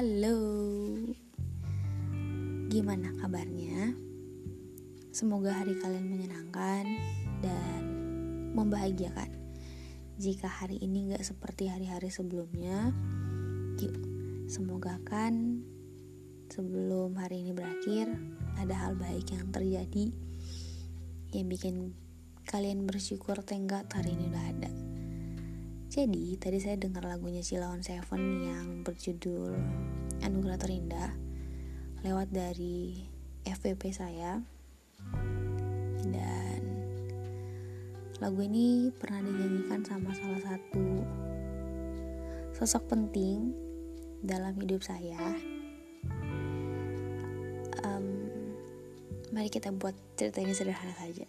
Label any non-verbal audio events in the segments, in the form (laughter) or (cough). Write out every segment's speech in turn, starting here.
Halo, gimana kabarnya? Semoga hari kalian menyenangkan dan membahagiakan. Jika hari ini gak seperti hari-hari sebelumnya, yuk, semoga kan sebelum hari ini berakhir ada hal baik yang terjadi yang bikin kalian bersyukur tenggat hari ini udah ada. Jadi tadi saya dengar lagunya Cilaon Seven yang berjudul Anugerah Terindah lewat dari FVP saya dan lagu ini pernah dinyanyikan sama salah satu sosok penting dalam hidup saya. Um, mari kita buat cerita ini sederhana saja.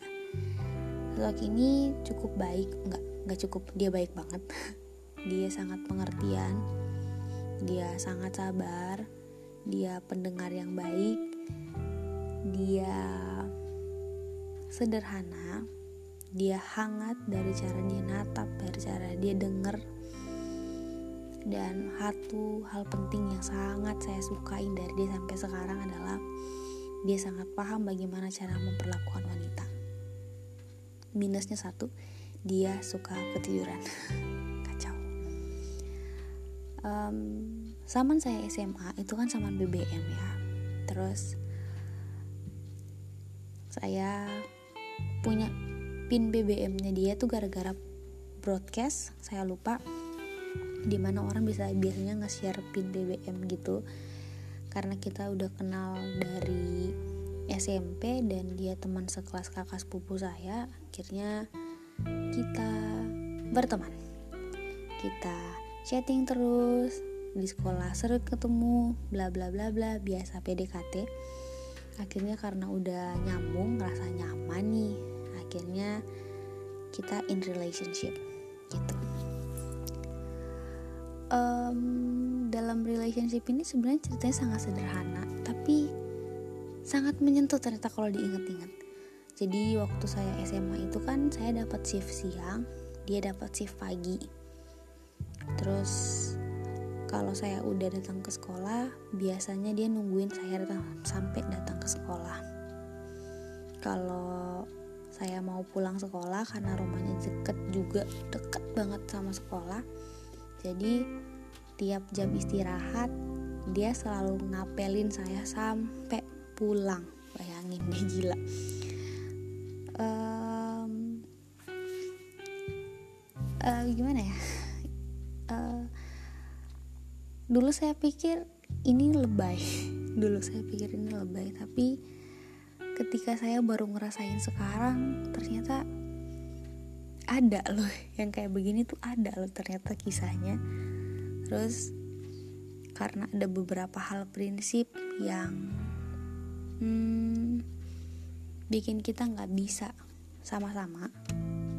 Sosok ini cukup baik, enggak nggak cukup dia baik banget. (laughs) Dia sangat pengertian dia sangat sabar dia pendengar yang baik dia sederhana dia hangat dari cara dia natap dari cara dia denger dan satu hal penting yang sangat saya sukai dari dia sampai sekarang adalah dia sangat paham bagaimana cara memperlakukan wanita. Minusnya satu dia suka ketiduran. (laughs) Kacau. Um, zaman saya SMA itu kan zaman BBM ya. Terus saya punya pin BBM-nya dia tuh gara-gara broadcast saya lupa. Di mana orang bisa biasanya nge-share pin BBM gitu. Karena kita udah kenal dari SMP dan dia teman sekelas kakak sepupu saya akhirnya kita berteman. Kita chatting terus di sekolah sering ketemu bla bla bla bla biasa PDKT akhirnya karena udah nyambung rasa nyaman nih akhirnya kita in relationship gitu. Um, dalam relationship ini sebenarnya ceritanya sangat sederhana tapi sangat menyentuh ternyata kalau diingat-ingat jadi waktu saya SMA itu kan saya dapat shift siang dia dapat shift pagi. Terus kalau saya udah datang ke sekolah biasanya dia nungguin saya datang sampai datang ke sekolah. Kalau saya mau pulang sekolah karena rumahnya deket juga deket banget sama sekolah. Jadi tiap jam istirahat dia selalu ngapelin saya sampai pulang. Bayangin deh (laughs) gila um, uh, gimana ya? Uh, dulu saya pikir ini lebay. (laughs) Dulu saya pikir ini lebay tapi ketika saya baru ngerasain sekarang ternyata ada loh (laughs) yang kayak begini tuh ada loh ternyata kisahnya. Terus karena ada beberapa hal prinsip yang hmm, bikin kita nggak bisa sama-sama.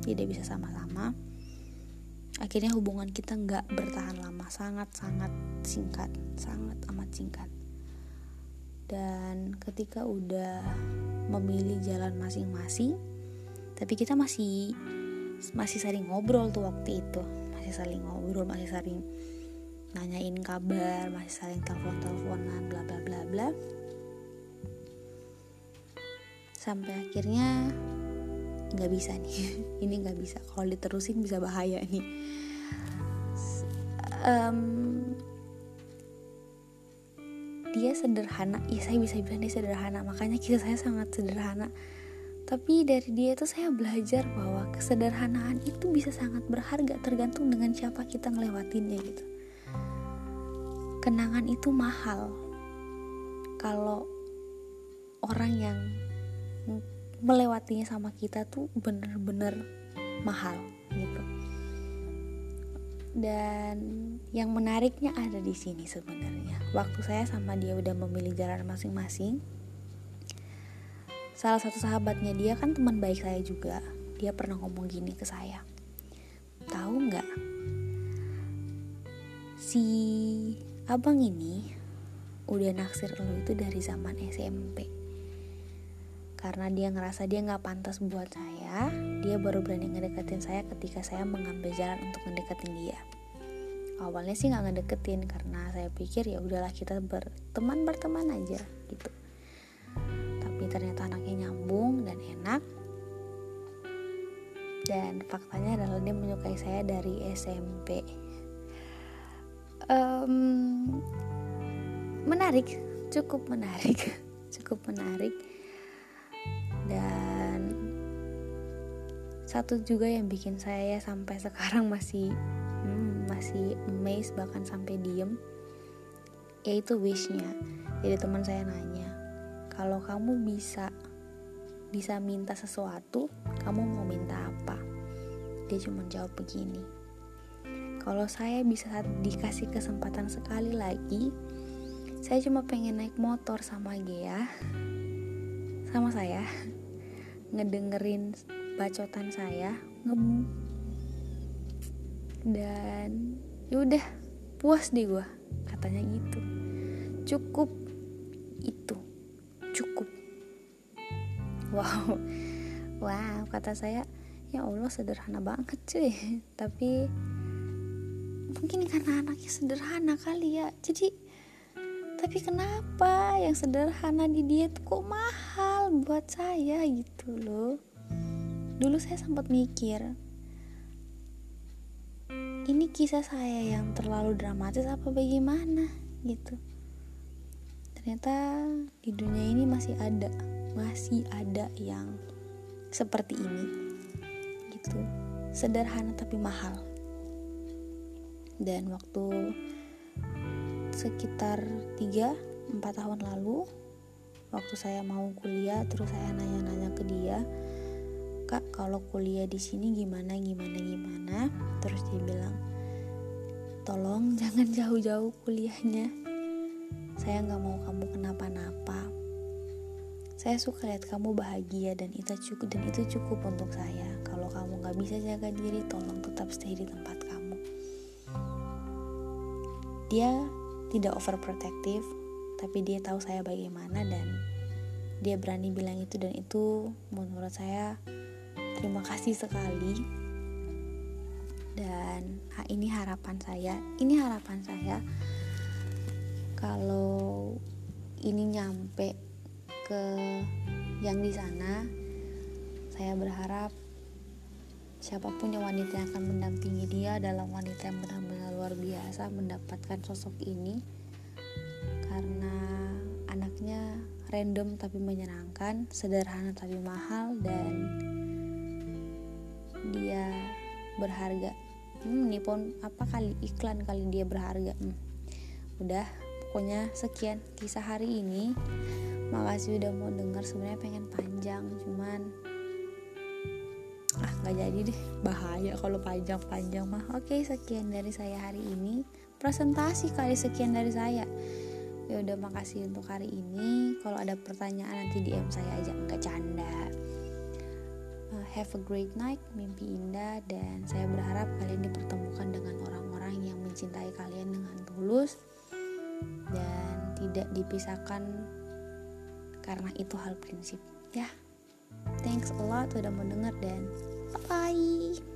Tidak bisa sama-sama. Akhirnya hubungan kita nggak bertahan lama. Sangat-sangat singkat. Sangat amat singkat. Dan ketika udah memilih jalan masing-masing tapi kita masih masih sering ngobrol tuh waktu itu. Masih saling ngobrol masih sering nanyain kabar masih saling telepon-teleponan bla bla bla bla sampai akhirnya nggak bisa nih. (laughs) Ini nggak bisa. Kalau diterusin bisa bahaya nih. Um, dia sederhana. Ya saya bisa bilang dia sederhana. Makanya kita saya sangat sederhana. Tapi dari dia itu saya belajar bahwa kesederhanaan itu bisa sangat berharga tergantung dengan siapa kita ngelewatinnya gitu. Kenangan itu mahal. Kalau orang yang melewatinya sama kita tuh bener-bener mahal gitu. Dan yang menariknya ada di sini sebenarnya. Waktu saya sama dia udah memilih jalan masing-masing salah satu sahabatnya dia kan teman baik saya juga. Dia pernah ngomong gini ke saya tahu nggak? Si abang ini udah naksir lo itu dari zaman SMP karena dia ngerasa dia nggak pantas buat saya dia baru berani ngedeketin saya ketika saya mengambil jalan untuk ngedeketin dia. Awalnya sih nggak ngedeketin karena saya pikir ya udahlah kita berteman berteman aja gitu. Tapi ternyata anaknya nyambung dan enak. Dan faktanya adalah dia menyukai saya dari SMP um, menarik cukup menarik (laughs) cukup menarik satu juga yang bikin saya sampai sekarang masih hmm, masih amazed bahkan sampai diem yaitu wishnya. Jadi teman saya nanya kalau kamu bisa bisa minta sesuatu kamu mau minta apa? Dia cuma jawab begini kalau saya bisa dikasih kesempatan sekali lagi saya cuma pengen naik motor sama Gea sama saya ngedengerin bacotan saya nge dan yaudah puas deh gue katanya gitu. Cukup itu cukup. Wow (laughs) wow kata saya ya Allah sederhana banget cuy. (laughs) Tapi mungkin karena anaknya sederhana kali ya. Jadi tapi kenapa yang sederhana di dia kok mahal buat saya gitu loh dulu saya sempat mikir ini kisah saya yang terlalu dramatis apa bagaimana gitu. Ternyata di dunia ini masih ada masih ada yang seperti ini gitu. Sederhana tapi mahal. Dan waktu sekitar 3-4 tahun lalu waktu saya mau kuliah terus saya nanya-nanya ke dia kak kalau kuliah di sini gimana gimana gimana? Terus dia bilang tolong (laughs) jangan jauh-jauh kuliahnya. Saya nggak mau kamu kenapa-napa. Saya suka lihat kamu bahagia dan itu cukup dan itu cukup untuk saya. Kalau kamu nggak bisa jaga diri tolong tetap stay di tempat kamu. Dia tidak overprotective tapi dia tahu saya bagaimana dan dia berani bilang itu dan itu. Menurut saya terima kasih sekali. Dan ini harapan saya ini harapan saya kalau ini nyampe ke yang di sana saya berharap siapa pun yang wanita yang akan mendampingi dia adalah wanita yang benar-benar luar biasa mendapatkan sosok ini. Karena anaknya random tapi menyenangkan sederhana tapi mahal dan dia berharga. Hmm, pun apa kali iklan kali dia berharga. Hmm. udah pokoknya sekian kisah hari ini. Makasih udah mau denger sebenarnya pengen panjang cuman ah nggak jadi deh. Bahaya kalau panjang-panjang mah. Oke sekian dari saya hari ini. Presentasi kali sekian dari saya. Ya udah makasih untuk hari ini. Kalau ada pertanyaan nanti DM saya aja. Nggak canda have a great night, mimpi indah, dan saya berharap kalian dipertemukan dengan orang-orang yang mencintai kalian dengan tulus dan tidak dipisahkan karena itu hal prinsip. Ya, thanks a lot udah mau denger dan bye bye.